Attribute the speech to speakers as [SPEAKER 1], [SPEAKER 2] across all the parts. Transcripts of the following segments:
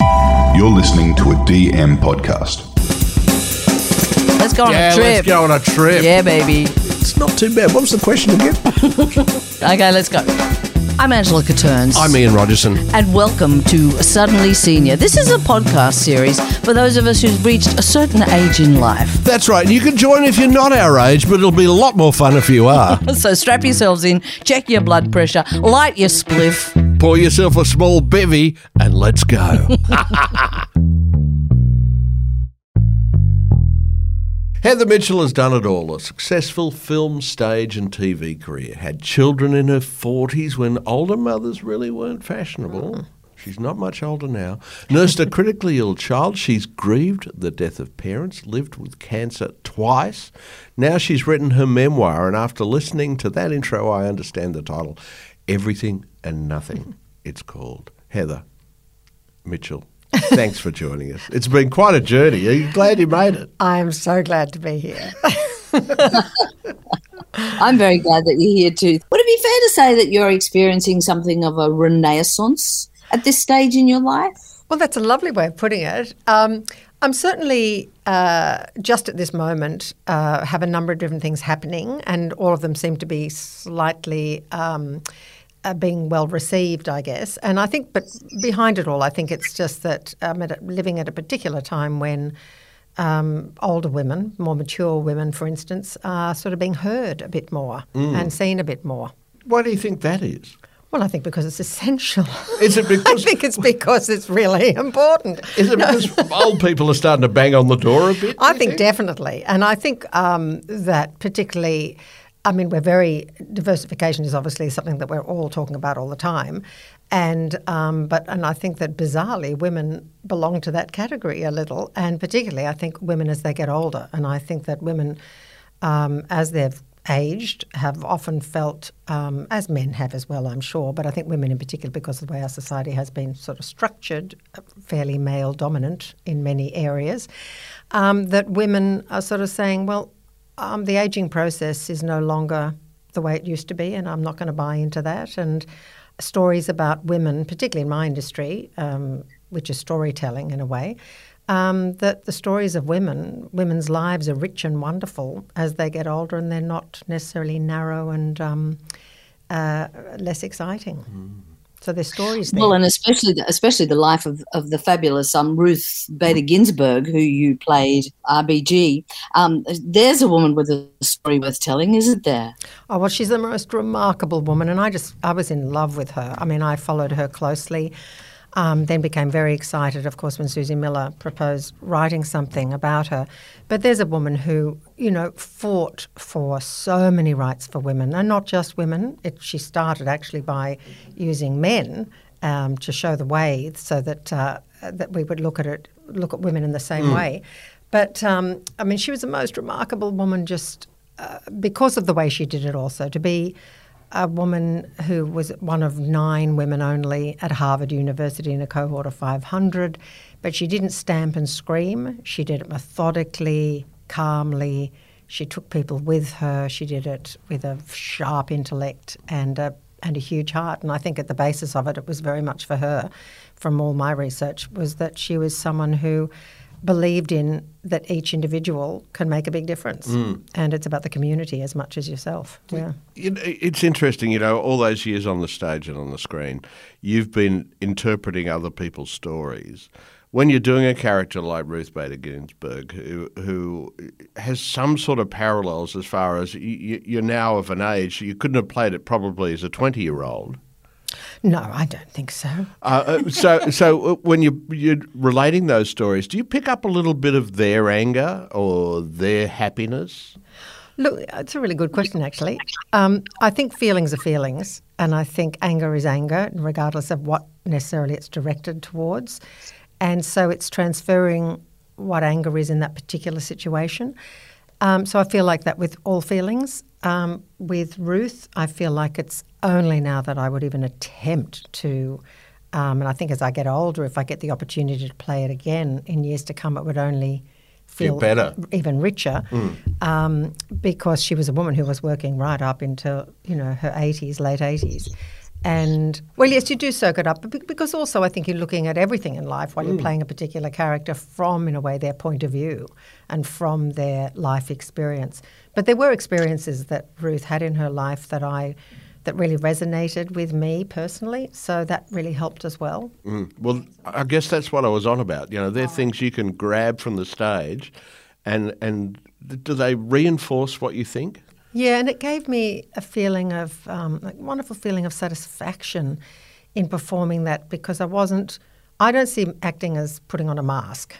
[SPEAKER 1] You're listening to a DM podcast.
[SPEAKER 2] Let's go on
[SPEAKER 3] yeah,
[SPEAKER 2] a trip.
[SPEAKER 3] let's go on a trip.
[SPEAKER 2] Yeah, baby.
[SPEAKER 3] It's not too bad. What was the question again?
[SPEAKER 2] Okay, let's go. I'm Angela Catterns.
[SPEAKER 3] I'm Ian Rogerson.
[SPEAKER 2] and welcome to Suddenly Senior. This is a podcast series for those of us who've reached a certain age in life.
[SPEAKER 3] That's right. You can join if you're not our age, but it'll be a lot more fun if you are.
[SPEAKER 2] So strap yourselves in, check your blood pressure, light your spliff.
[SPEAKER 3] Pour yourself a small bevy and let's go. Heather Mitchell has done it all a successful film, stage, and TV career. Had children in her 40s when older mothers really weren't fashionable. Hmm. She's not much older now. Nursed a critically ill child. She's grieved the death of parents, lived with cancer twice. Now she's written her memoir, and after listening to that intro, I understand the title Everything and Nothing. It's called. Heather Mitchell, thanks for joining us. It's been quite a journey. Are you glad you made it?
[SPEAKER 4] I'm so glad to be here.
[SPEAKER 5] I'm very glad that you're here too. Would it be fair to say that you're experiencing something of a renaissance at this stage in your life?
[SPEAKER 4] well, that's a lovely way of putting it. Um, I'm certainly uh, just at this moment uh, have a number of different things happening, and all of them seem to be slightly. Um, uh, being well received, I guess, and I think, but behind it all, I think it's just that I'm at a, living at a particular time when um, older women, more mature women, for instance, are sort of being heard a bit more and seen a bit more.
[SPEAKER 3] Why do you think that is?
[SPEAKER 4] Well, I think because it's essential.
[SPEAKER 3] Is it because?
[SPEAKER 4] I think it's because it's really important.
[SPEAKER 3] is it because old people are starting to bang on the door a bit?
[SPEAKER 4] I
[SPEAKER 3] you
[SPEAKER 4] think definitely, and I think um, that particularly. I mean, we're very diversification is obviously something that we're all talking about all the time, and um, but and I think that bizarrely women belong to that category a little, and particularly I think women as they get older, and I think that women um, as they've aged have often felt, um, as men have as well, I'm sure, but I think women in particular, because of the way our society has been sort of structured, uh, fairly male dominant in many areas, um, that women are sort of saying, well, um, the aging process is no longer the way it used to be, and I'm not going to buy into that. And stories about women, particularly in my industry, um, which is storytelling in a way, um, that the stories of women, women's lives are rich and wonderful as they get older, and they're not necessarily narrow and um, uh, less exciting. So there's stories there.
[SPEAKER 5] Well, and especially the, especially the life of, of the fabulous um, Ruth Bader Ginsburg, who you played RBG. Um, there's a woman with a story worth telling, isn't there?
[SPEAKER 4] Oh well, she's the most remarkable woman, and I just I was in love with her. I mean, I followed her closely. Um, then became very excited, of course, when Suzie Miller proposed writing something about her. But there's a woman who, you know, fought for so many rights for women, and not just women. It, she started actually by using men um, to show the way, so that uh, that we would look at it, look at women in the same way. But um, I mean, she was the most remarkable woman, just uh, because of the way she did it. Also, to be a woman who was one of nine women only at Harvard University in a cohort of 500, but she didn't stamp and scream. She did it methodically, calmly. She took people with her. She did it with a sharp intellect and a and a huge heart. And I think at the basis of it, it was very much for her, from all my research, was that she was someone who believed in that each individual can make a big difference, mm. and it's about the community as much as yourself. Yeah.
[SPEAKER 3] It's interesting, you know, all those years on the stage and on the screen, you've been interpreting other people's stories. When you're doing a character like Ruth Bader Ginsburg, who, who has some sort of parallels as far as you, you're now of an age, you couldn't have played it probably as a 20 year old.
[SPEAKER 4] No, I don't think so.
[SPEAKER 3] Uh, uh, so, so uh, when you, you're relating those stories, do you pick up a little bit of their anger or their happiness?
[SPEAKER 4] Look, it's a really good question, actually. Um, I think feelings are feelings, and I think anger is anger, regardless of what necessarily it's directed towards. And so it's transferring what anger is in that particular situation. Um, so I feel like that with all feelings. Um, with Ruth, I feel like it's only now that I would even attempt to. Um, and I think as I get older, if I get the opportunity to play it again in years to come, it would only
[SPEAKER 3] Feel
[SPEAKER 4] feel
[SPEAKER 3] better.
[SPEAKER 4] even richer, um, because she was a woman who was working right up into you know her 80s, late 80s, And well, yes, you do soak it up, but because also I think you're looking at everything in life while you're mm. playing a particular character from, in a way, their point of view and from their life experience. But there were experiences that Ruth had in her life that I that really resonated with me personally, so that really helped as well. Mm.
[SPEAKER 3] Well, I guess that's what I was on about. You know, they're things you can grab from the stage, and and do they reinforce what you think?
[SPEAKER 4] Yeah, and it gave me a feeling of um, wonderful feeling of satisfaction in performing that because I wasn't. I don't see acting as putting on a mask,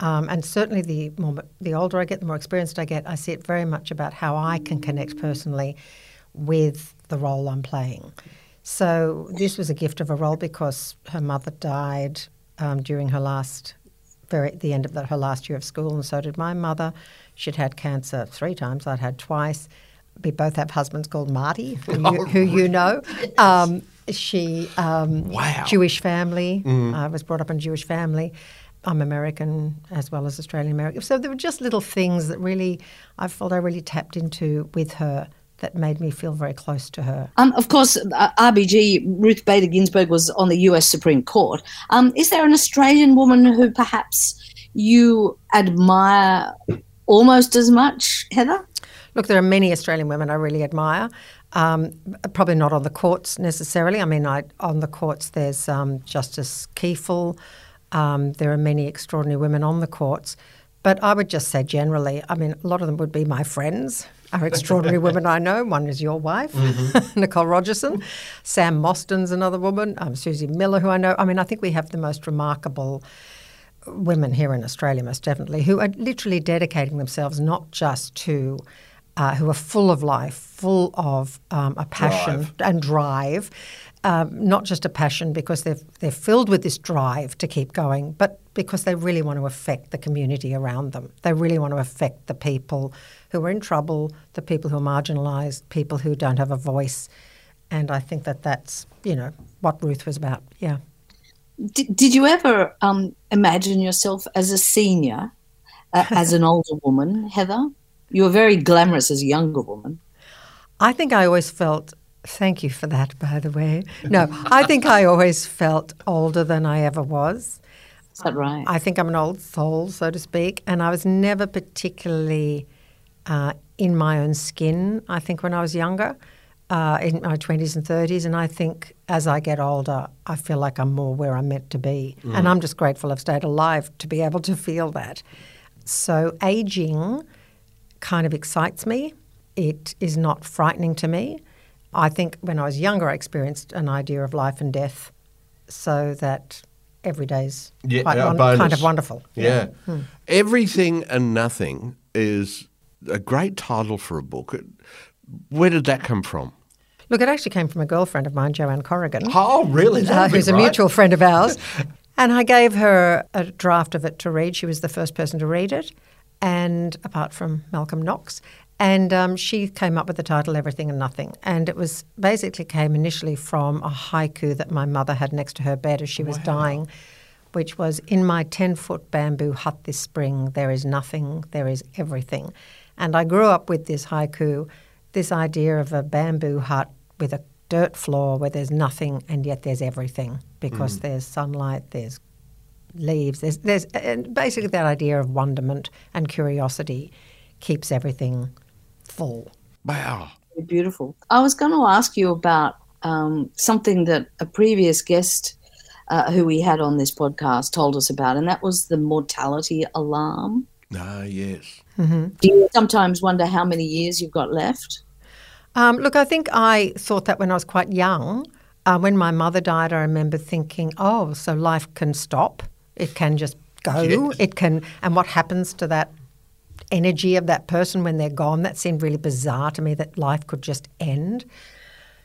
[SPEAKER 4] um, and certainly the more the older I get, the more experienced I get. I see it very much about how I can connect personally with the role I'm playing. So this was a gift of a role because her mother died um, during her last, very the end of the, her last year of school, and so did my mother. She'd had cancer three times. I'd had twice. We both have husbands called Marty, who you, who you know. Um, she um,
[SPEAKER 3] Wow.
[SPEAKER 4] Jewish family. I was brought up in a Jewish family. I'm American as well as Australian American. So there were just little things that really I felt I really tapped into with her that made me feel very close to her.
[SPEAKER 5] Um, of course, uh, RBG, Ruth Bader Ginsburg was on the US Supreme Court. Um, is there an Australian woman who perhaps you admire almost as much, Heather?
[SPEAKER 4] Look, there are many Australian women I really admire. Um, probably not on the courts necessarily. I mean, I, on the courts, there's um, Justice Kiefel. Um, there are many extraordinary women on the courts. But I would just say generally, I mean, a lot of them would be my friends, are extraordinary women I know. One is your wife, Nicole Rogerson. Sam Mostyn's another woman. Um, Suzie Miller, who I know. I mean, I think we have the most remarkable women here in Australia, most definitely, who are literally dedicating themselves not just to, uh, who are full of life, full of um, a passion
[SPEAKER 3] Drive.
[SPEAKER 4] and drive. Um, not just a passion because they're, they're filled with this drive to keep going, but because they really want to affect the community around them. They really want to affect the people who are in trouble, the people who are marginalised, people who don't have a voice. And I think that that's, you know, what Ruth was about. Yeah.
[SPEAKER 5] Did, did you ever um, imagine yourself as a senior, uh, as an older woman, Heather? You were very glamorous as a younger woman.
[SPEAKER 4] I think I always felt, thank you for that, by the way. No, I think I always felt older than I ever was.
[SPEAKER 5] Is that right?
[SPEAKER 4] I think I'm an old soul, so to speak, and I was never particularly uh, in my own skin, I think, when I was younger, uh, in my 20s and 30s. And I think as I get older, I feel like I'm more where I'm meant to be. And I'm just grateful I've stayed alive to be able to feel that. So aging kind of excites me. It is not frightening to me. I think when I was younger, I experienced an idea of life and death so that every day's
[SPEAKER 3] Yeah,
[SPEAKER 4] quite won- kind of wonderful.
[SPEAKER 3] Yeah. Everything and Nothing is a great title for a book. Where did that come from?
[SPEAKER 4] Look, it actually came from a girlfriend of mine, Joanne Corrigan,
[SPEAKER 3] Oh, really?
[SPEAKER 4] uh, who's a mutual friend of ours. and I gave her a draft of it to read. She was the first person to read it, and apart from Malcolm Knox. And um, she came up with the title Everything and Nothing. And it was basically came initially from a haiku that my mother had next to her bed as she was dying, which was In my 10 foot bamboo hut this spring, there is nothing, there is everything. And I grew up with this haiku, this idea of a bamboo hut with a dirt floor where there's nothing and yet there's everything because there's sunlight, there's leaves, there's, there's and basically that idea of wonderment and curiosity keeps everything full.
[SPEAKER 3] Wow.
[SPEAKER 5] Beautiful. I was going to ask you about um, something that a previous guest uh, who we had on this podcast told us about, and that was the mortality alarm.
[SPEAKER 3] Ah, yes.
[SPEAKER 5] Do you sometimes wonder how many years you've got left?
[SPEAKER 4] Um, look, I think I thought that when I was quite young. Uh, when my mother died, I remember thinking, oh, so life can stop. It can just go.
[SPEAKER 3] Yes.
[SPEAKER 4] It can, and what happens to that energy of that person when they're gone? That seemed really bizarre to me that life could just end.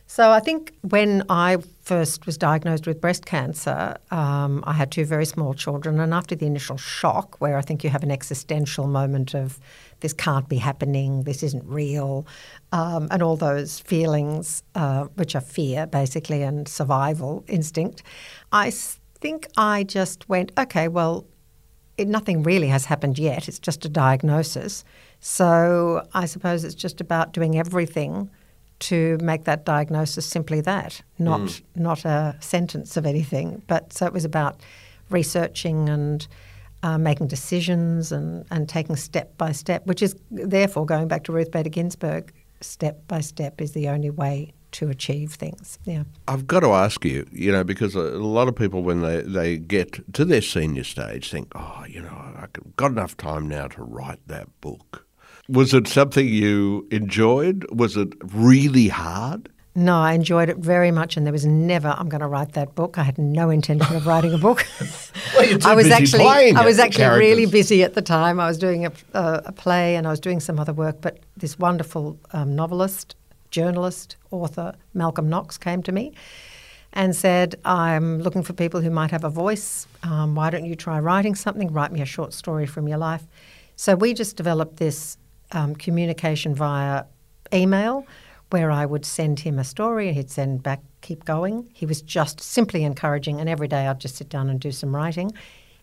[SPEAKER 4] So I think when I first was diagnosed with breast cancer, um, I had two very small children, and after the initial shock, where I think you have an existential moment of this can't be happening, this isn't real, um, and all those feelings, uh, which are fear basically and survival instinct, I think I just went, okay, well, it, nothing really has happened yet. It's just a diagnosis. So I suppose it's just about doing everything to make that diagnosis simply that, not
[SPEAKER 3] Mm.
[SPEAKER 4] not a sentence of anything. But so it was about researching and uh, making decisions and, and taking step by step, which is therefore going back to Ruth Bader Ginsburg. Step by step is the only way to achieve things. Yeah.
[SPEAKER 3] I've got to ask you, you know, because a a lot of people, when they, they get to their senior stage, think, oh, you know, I've got enough time now to write that book. Was it something you enjoyed? Was it really hard?
[SPEAKER 4] No, I enjoyed it very much, and there was never I'm going to write that book. I had no intention of writing a book.
[SPEAKER 3] Well,
[SPEAKER 4] I was actually I was actually really busy at the time. I was doing a, a, a play and I was doing some other work. But this wonderful um, novelist, journalist, author Malcolm Knox came to me and said, "I'm looking for people who might have a voice. Um, why don't you try writing something? Write me a short story from your life." So we just developed this um, communication via email where I would send him a story and he'd send back, keep going. He was just simply encouraging, and every day I'd just sit down and do some writing.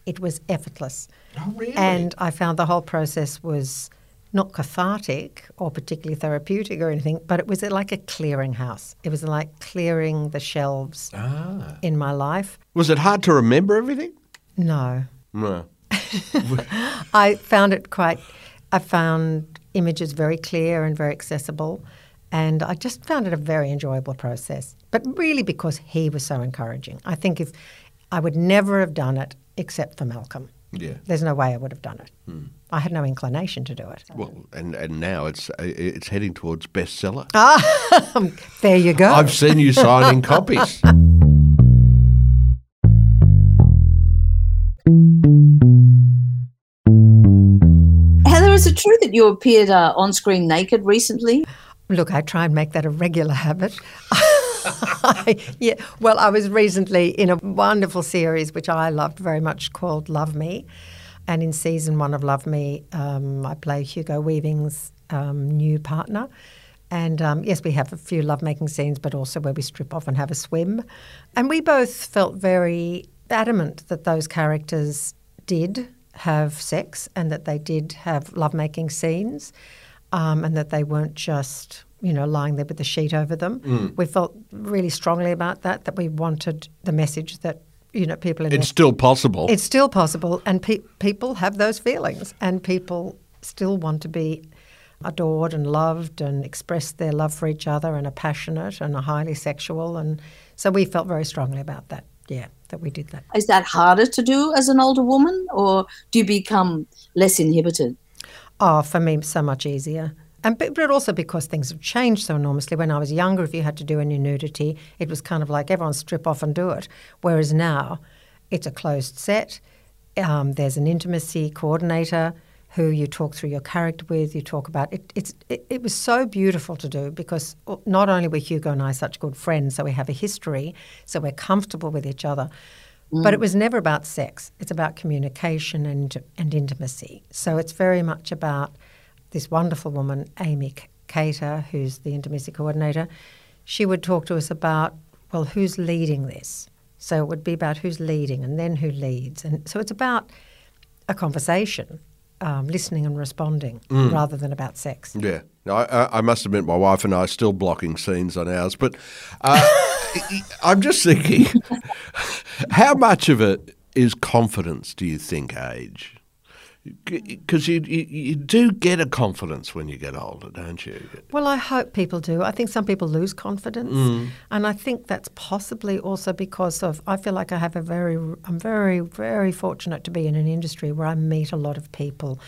[SPEAKER 4] It was effortless.
[SPEAKER 3] Oh, really?
[SPEAKER 4] And I found the whole process was not cathartic or particularly therapeutic or anything, but it was like a clearinghouse. It was like clearing the shelves
[SPEAKER 3] Ah.
[SPEAKER 4] in my life.
[SPEAKER 3] Was it hard to remember everything?
[SPEAKER 4] No.
[SPEAKER 3] No.
[SPEAKER 4] I found it quite, I found images very clear and very accessible. And I just found it a very enjoyable process. But really because he was so encouraging. I think if I would never have done it except for Malcolm.
[SPEAKER 3] Yeah.
[SPEAKER 4] There's no way I would have done it. I had no inclination to do it.
[SPEAKER 3] Well, and, and now it's uh, it's heading towards bestseller.
[SPEAKER 4] Ah, There you go.
[SPEAKER 3] I've seen you signing copies.
[SPEAKER 5] true that you appeared uh, on screen naked recently?
[SPEAKER 4] Look, I try and make that a regular habit. I- yeah, well, I was recently in a wonderful series which I loved very much called Love Me. And in season one of Love Me, um, I play Hugo Weaving's um, new partner. And um, yes, we have a few lovemaking scenes, but also where we strip off and have a swim. And we both felt very adamant that those characters did have sex and that they did have lovemaking scenes um, and that they weren't just, you know, lying there with the sheet over them. We felt really strongly about that, that we wanted the message that, you know, people in
[SPEAKER 3] It's still possible.
[SPEAKER 4] it's still possible, and pe- people have those feelings, and people still want to be adored and loved and express their love for each other and are passionate and are highly sexual. And so we felt very strongly about that, yeah, that we did that.
[SPEAKER 5] Is that harder to do as an older woman, or do you become less inhibited?
[SPEAKER 4] Oh, for me, so much easier. And but but also because things have changed so enormously. When I was younger, if you had to do any nudity, it was kind of like everyone strip off and do it. Whereas now, it's a closed set. Um, there's an intimacy coordinator who you talk through your character with. You talk about it. It's it, it was so beautiful to do because uh, not only were Hugo and I such good friends, so we have a history, so we're comfortable with each other. But mm. it was never about sex. It's about communication and, and intimacy. So it's very much about this wonderful woman, Amy Cater, who's the intimacy coordinator. She would talk to us about, well, who's leading this? So it would be about who's leading and then who leads. And so it's about a conversation, um, listening and responding, rather than about sex.
[SPEAKER 3] Yeah. No, I- I must admit, my wife and I are still blocking scenes on ours. But uh, I'm just thinking, how much of it is confidence, do you think, age? Because you, you, you do get a confidence when you get older, don't you?
[SPEAKER 4] Well, I hope people do. I think some people lose confidence, and I think that's possibly also because of. I feel like I have a very, I'm very, very fortunate to be in an industry where I meet a lot of people,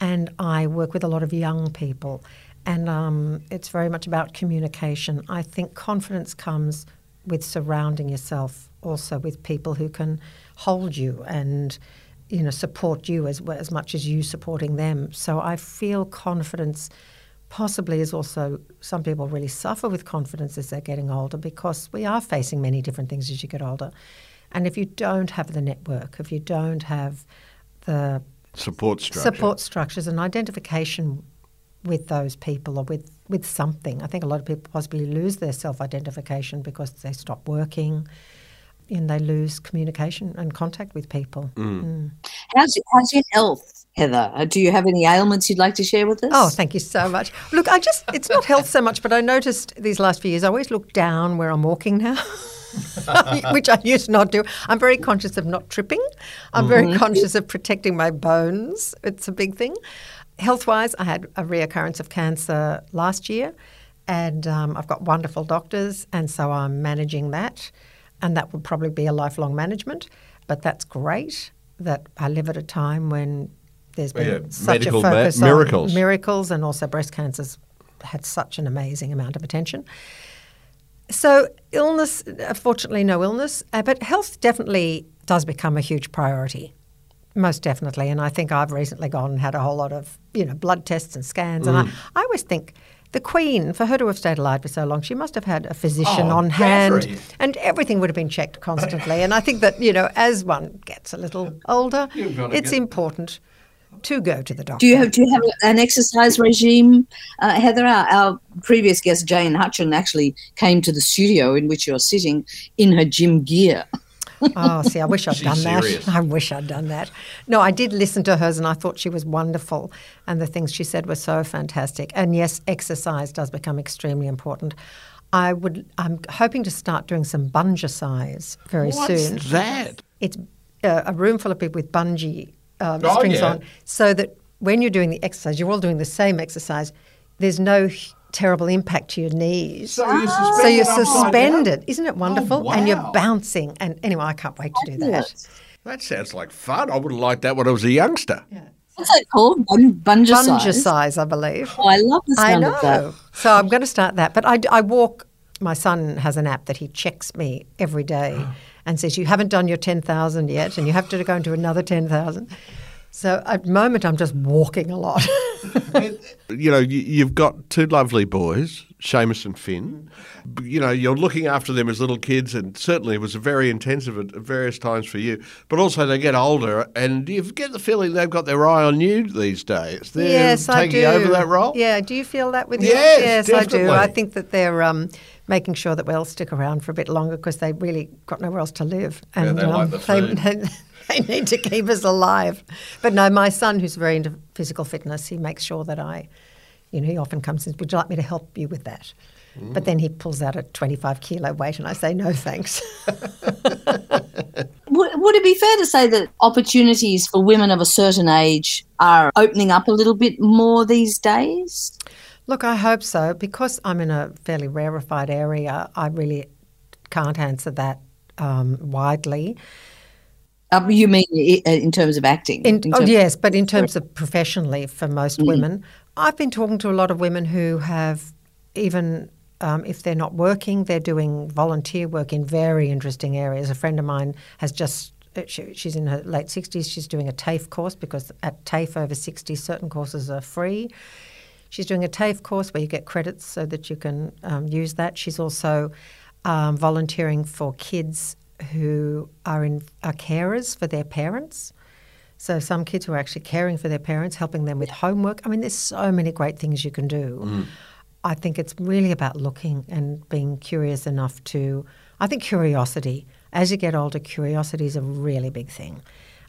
[SPEAKER 4] and I work with a lot of young people, and um, it's very much about communication. I think confidence comes with surrounding yourself also with people who can hold you and you know support you as as much as you supporting them. So I feel confidence possibly is also some people really suffer with confidence as they're getting older because we are facing many different things as you get older. And if you don't have the network, if you don't have the
[SPEAKER 3] Support structure.
[SPEAKER 4] support structures and identification with those people or with, with something. I think a lot of people possibly lose their self identification because they stop working and they lose communication and contact with people. Mm.
[SPEAKER 5] How's, how's your health, Heather, uh, do you have any ailments you'd like to share with us?
[SPEAKER 4] Oh, thank you so much. Look, I just, it's not health so much, but I noticed these last few years, I always look down where I'm walking now. Which I used not to. I'm very conscious of not tripping. I'm very conscious of protecting my bones. It's a big thing. Health wise, I had a reoccurrence of cancer last year, and um, I've got wonderful doctors, and so I'm managing that. And that would probably be a lifelong management, but that's great that I live at a time when there's been
[SPEAKER 3] Yeah,
[SPEAKER 4] such a
[SPEAKER 3] ma-
[SPEAKER 4] focus
[SPEAKER 3] miracles.
[SPEAKER 4] on miracles, and also breast cancer's had such an amazing amount of attention. So, illness, uh, fortunately, no illness, uh, but health definitely does become a huge priority. Most definitely. And I think I've recently gone and had a whole lot of, you know, blood tests and scans. And
[SPEAKER 3] Mm.
[SPEAKER 4] I, I always think the Queen, for her to have stayed alive for so long, she must have had a physician
[SPEAKER 3] Oh,
[SPEAKER 4] on hand
[SPEAKER 3] Catherine.
[SPEAKER 4] and everything would have been checked constantly. and I think that, you know, as one gets a little older, it's
[SPEAKER 3] get-
[SPEAKER 4] important to go to the doctor.
[SPEAKER 5] Do you have do you have an exercise regime, uh, Heather? Our, our previous guest Jane Hutcheon actually came to the studio in which you're sitting in her gym gear.
[SPEAKER 4] Oh, see, I wish I'd done
[SPEAKER 3] serious.
[SPEAKER 4] that. I wish I'd done that. No, I did listen to hers and I thought she was wonderful. And the things she said were so fantastic. And yes, exercise does become extremely important. I would, I'm hoping to start doing some bungee size very soon.
[SPEAKER 3] What's that?
[SPEAKER 4] It's uh, a room full of people with bungee um,
[SPEAKER 3] Oh,
[SPEAKER 4] strings
[SPEAKER 3] yeah.
[SPEAKER 4] on, so that when you're doing the exercise, you're all doing the same exercise. There's no terrible impact to your knees.
[SPEAKER 3] So you're ah.
[SPEAKER 4] So
[SPEAKER 3] suspended
[SPEAKER 4] you're suspended. Isn't it wonderful? Oh, and you're bouncing. And anyway, I can't wait to do that.
[SPEAKER 3] That sounds like fun. I would have liked that when I was a youngster.
[SPEAKER 5] What's that called? Bun- bungee
[SPEAKER 4] Bungee
[SPEAKER 5] size?
[SPEAKER 4] size, I believe.
[SPEAKER 5] Oh, I love the
[SPEAKER 4] I
[SPEAKER 5] sound
[SPEAKER 4] know.
[SPEAKER 5] of that.
[SPEAKER 4] So I'm going to start that. But I, I walk, my son has an app that he checks me every day and says, You haven't done your 10,000 yet, and you have to go into another 10,000. So at the moment, I'm just walking a lot.
[SPEAKER 3] You know, you, you've got two lovely boys, Seamus and Finn. You know, you're looking after them as little kids, and certainly it was very intensive at various times for you. But also, they get older, and you get the feeling they've got their eye on you these days. They're
[SPEAKER 4] yes, I
[SPEAKER 3] taking
[SPEAKER 4] do.
[SPEAKER 3] over that role.
[SPEAKER 4] Yeah, do you feel that with
[SPEAKER 3] Yes,
[SPEAKER 4] yours? Yes, I do. I think that they're um, making sure that we'll stick around for a bit longer because they really got nowhere else to live, and
[SPEAKER 3] they like
[SPEAKER 4] um,
[SPEAKER 3] the food.
[SPEAKER 4] they need to keep us alive. But no, my son, who's very into physical fitness, he makes sure that I, you know, he often comes and says, "Would you like me to help you with that?"
[SPEAKER 3] Mm.
[SPEAKER 4] But then he pulls out a 25 kilo weight, and I say, "No, thanks."
[SPEAKER 5] Would, would it be fair to say that opportunities for women of a certain age are opening up a little bit more these days?
[SPEAKER 4] Look, I hope so. Because I'm in a fairly rarefied area, I really can't answer that um, widely.
[SPEAKER 5] Um, you mean in terms of acting?
[SPEAKER 4] In,
[SPEAKER 5] In
[SPEAKER 4] oh, yes, but in terms of professionally, for most women, I've been talking to a lot of women who have even. Um, if they're not working, they're doing volunteer work in very interesting areas. A friend of mine has just, uh, she, she's in her late 60s, she's doing a TAFE course because at TAFE over 60, certain courses are free. She's doing a TAFE course where you get credits so that you can um, use that. She's also um, volunteering for kids who are in are carers for their parents. So some kids who are actually caring for their parents, helping them with homework. I mean, there's so many great things you can do. I think it's really about looking and being curious enough to. I think curiosity. As you get older, curiosity is a really big thing.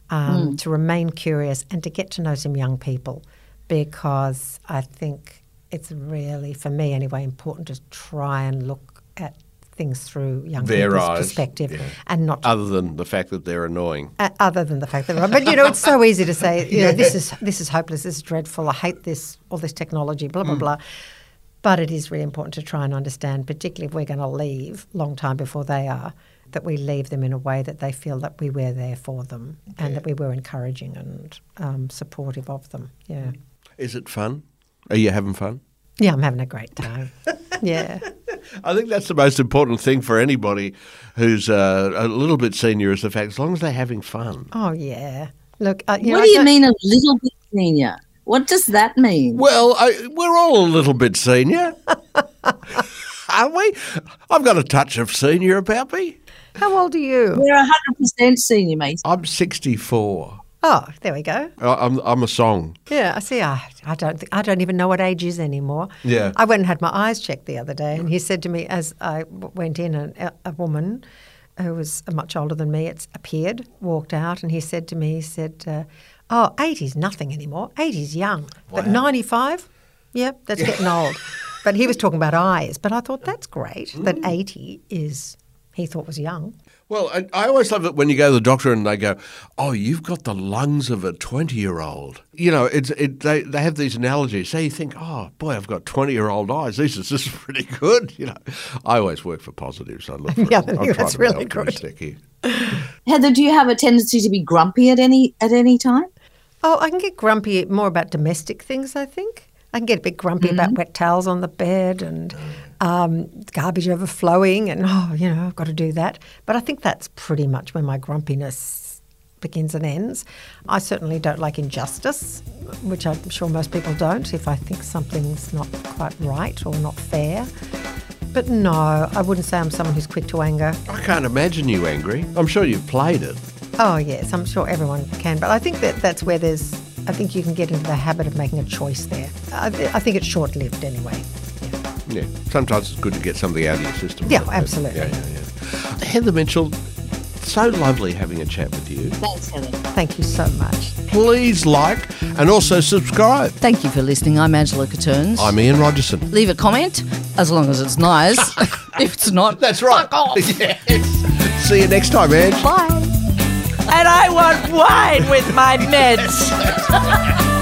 [SPEAKER 4] Um, To remain curious and to get to know some young people, because I think it's really, for me anyway, important to try and look at things through young
[SPEAKER 3] Their
[SPEAKER 4] people's
[SPEAKER 3] eyes,
[SPEAKER 4] perspective
[SPEAKER 3] yeah.
[SPEAKER 4] and not
[SPEAKER 3] Other than the fact that they're annoying.
[SPEAKER 4] uh, other than the fact that, but you know, it's so easy to say, you know, this is this is hopeless, this is dreadful, I hate this, all this technology, blah blah blah. But it is really important to try and understand, particularly if we're going to leave long time before they are, that we leave them in a way that they feel that we were there for them and that we were encouraging and um, supportive of them. Yeah,
[SPEAKER 3] Is it fun? Are you having fun?
[SPEAKER 4] yeah, I'm having a great time. yeah.
[SPEAKER 3] I think that's the most important thing for anybody who's uh, a little bit senior is the fact as long as they're having fun.
[SPEAKER 4] Oh yeah. Look, uh, you know,
[SPEAKER 5] what
[SPEAKER 4] I
[SPEAKER 5] do you mean a little bit senior? What does that mean?
[SPEAKER 3] Well, I, we're all a little bit senior, aren't we? I've got a touch of senior about me.
[SPEAKER 4] How old are you?
[SPEAKER 5] We're hundred percent senior, mate.
[SPEAKER 3] I'm 64.
[SPEAKER 4] Oh, there we go.
[SPEAKER 3] I'm, I'm a song.
[SPEAKER 4] Yeah, I see. I, I don't. Think, I don't even know what age is anymore.
[SPEAKER 3] Yeah.
[SPEAKER 4] I went and had my eyes checked the other day, and he said to me as I went in, a, a woman who was much older than me, it's appeared, walked out, and he said to me, he said, uh, "Oh, 80's nothing anymore. 80's young, but 95, yeah, that's getting old." But he was talking about eyes. But I thought that's great that 80 is he thought was young.
[SPEAKER 3] Well, I, I always love it when you go to the doctor and they go, "Oh, you've got the lungs of a twenty-year-old." You know, it's it, they they have these analogies. So you think, "Oh, boy, I've got twenty-year-old eyes. This is this is pretty good." You know, I always work for positives. I look for.
[SPEAKER 4] Yeah,
[SPEAKER 3] I'm
[SPEAKER 4] that's
[SPEAKER 3] to
[SPEAKER 4] really good.
[SPEAKER 5] Heather, do you have a tendency to be grumpy at any at any time?
[SPEAKER 4] Oh, I can get grumpy more about domestic things, I think. I can get a bit grumpy about mm-hmm. wet towels on the bed and mm. Um, garbage overflowing, and oh, you know, I've got to do that. But I think that's pretty much where my grumpiness begins and ends. I certainly don't like injustice, which I'm sure most people don't, if I think something's not quite right or not fair. But no, I wouldn't say I'm someone who's quick to anger.
[SPEAKER 3] I can't imagine you angry. I'm sure you've played it.
[SPEAKER 4] Oh, yes, I'm sure everyone can. But I think that that's where there's, I think you can get into the habit of making a choice there. I, I think it's short lived anyway.
[SPEAKER 3] Yeah, sometimes it's good to get something out of your system.
[SPEAKER 4] Yeah,
[SPEAKER 3] But-
[SPEAKER 4] absolutely.
[SPEAKER 3] Yeah, yeah, yeah. Heather Mitchell, so lovely having a chat with you.
[SPEAKER 5] Thanks, Heather.
[SPEAKER 4] Thank you so much.
[SPEAKER 3] Please like and also subscribe.
[SPEAKER 2] Thank you for listening. I'm Angela Catterns.
[SPEAKER 3] I'm Ian Rogerson.
[SPEAKER 2] Leave a comment, as long as it's nice. if it's not,
[SPEAKER 3] That's right.
[SPEAKER 2] Fuck off.
[SPEAKER 3] yes. See you next time, Ange.
[SPEAKER 2] Bye.
[SPEAKER 6] And I want wine with my meds.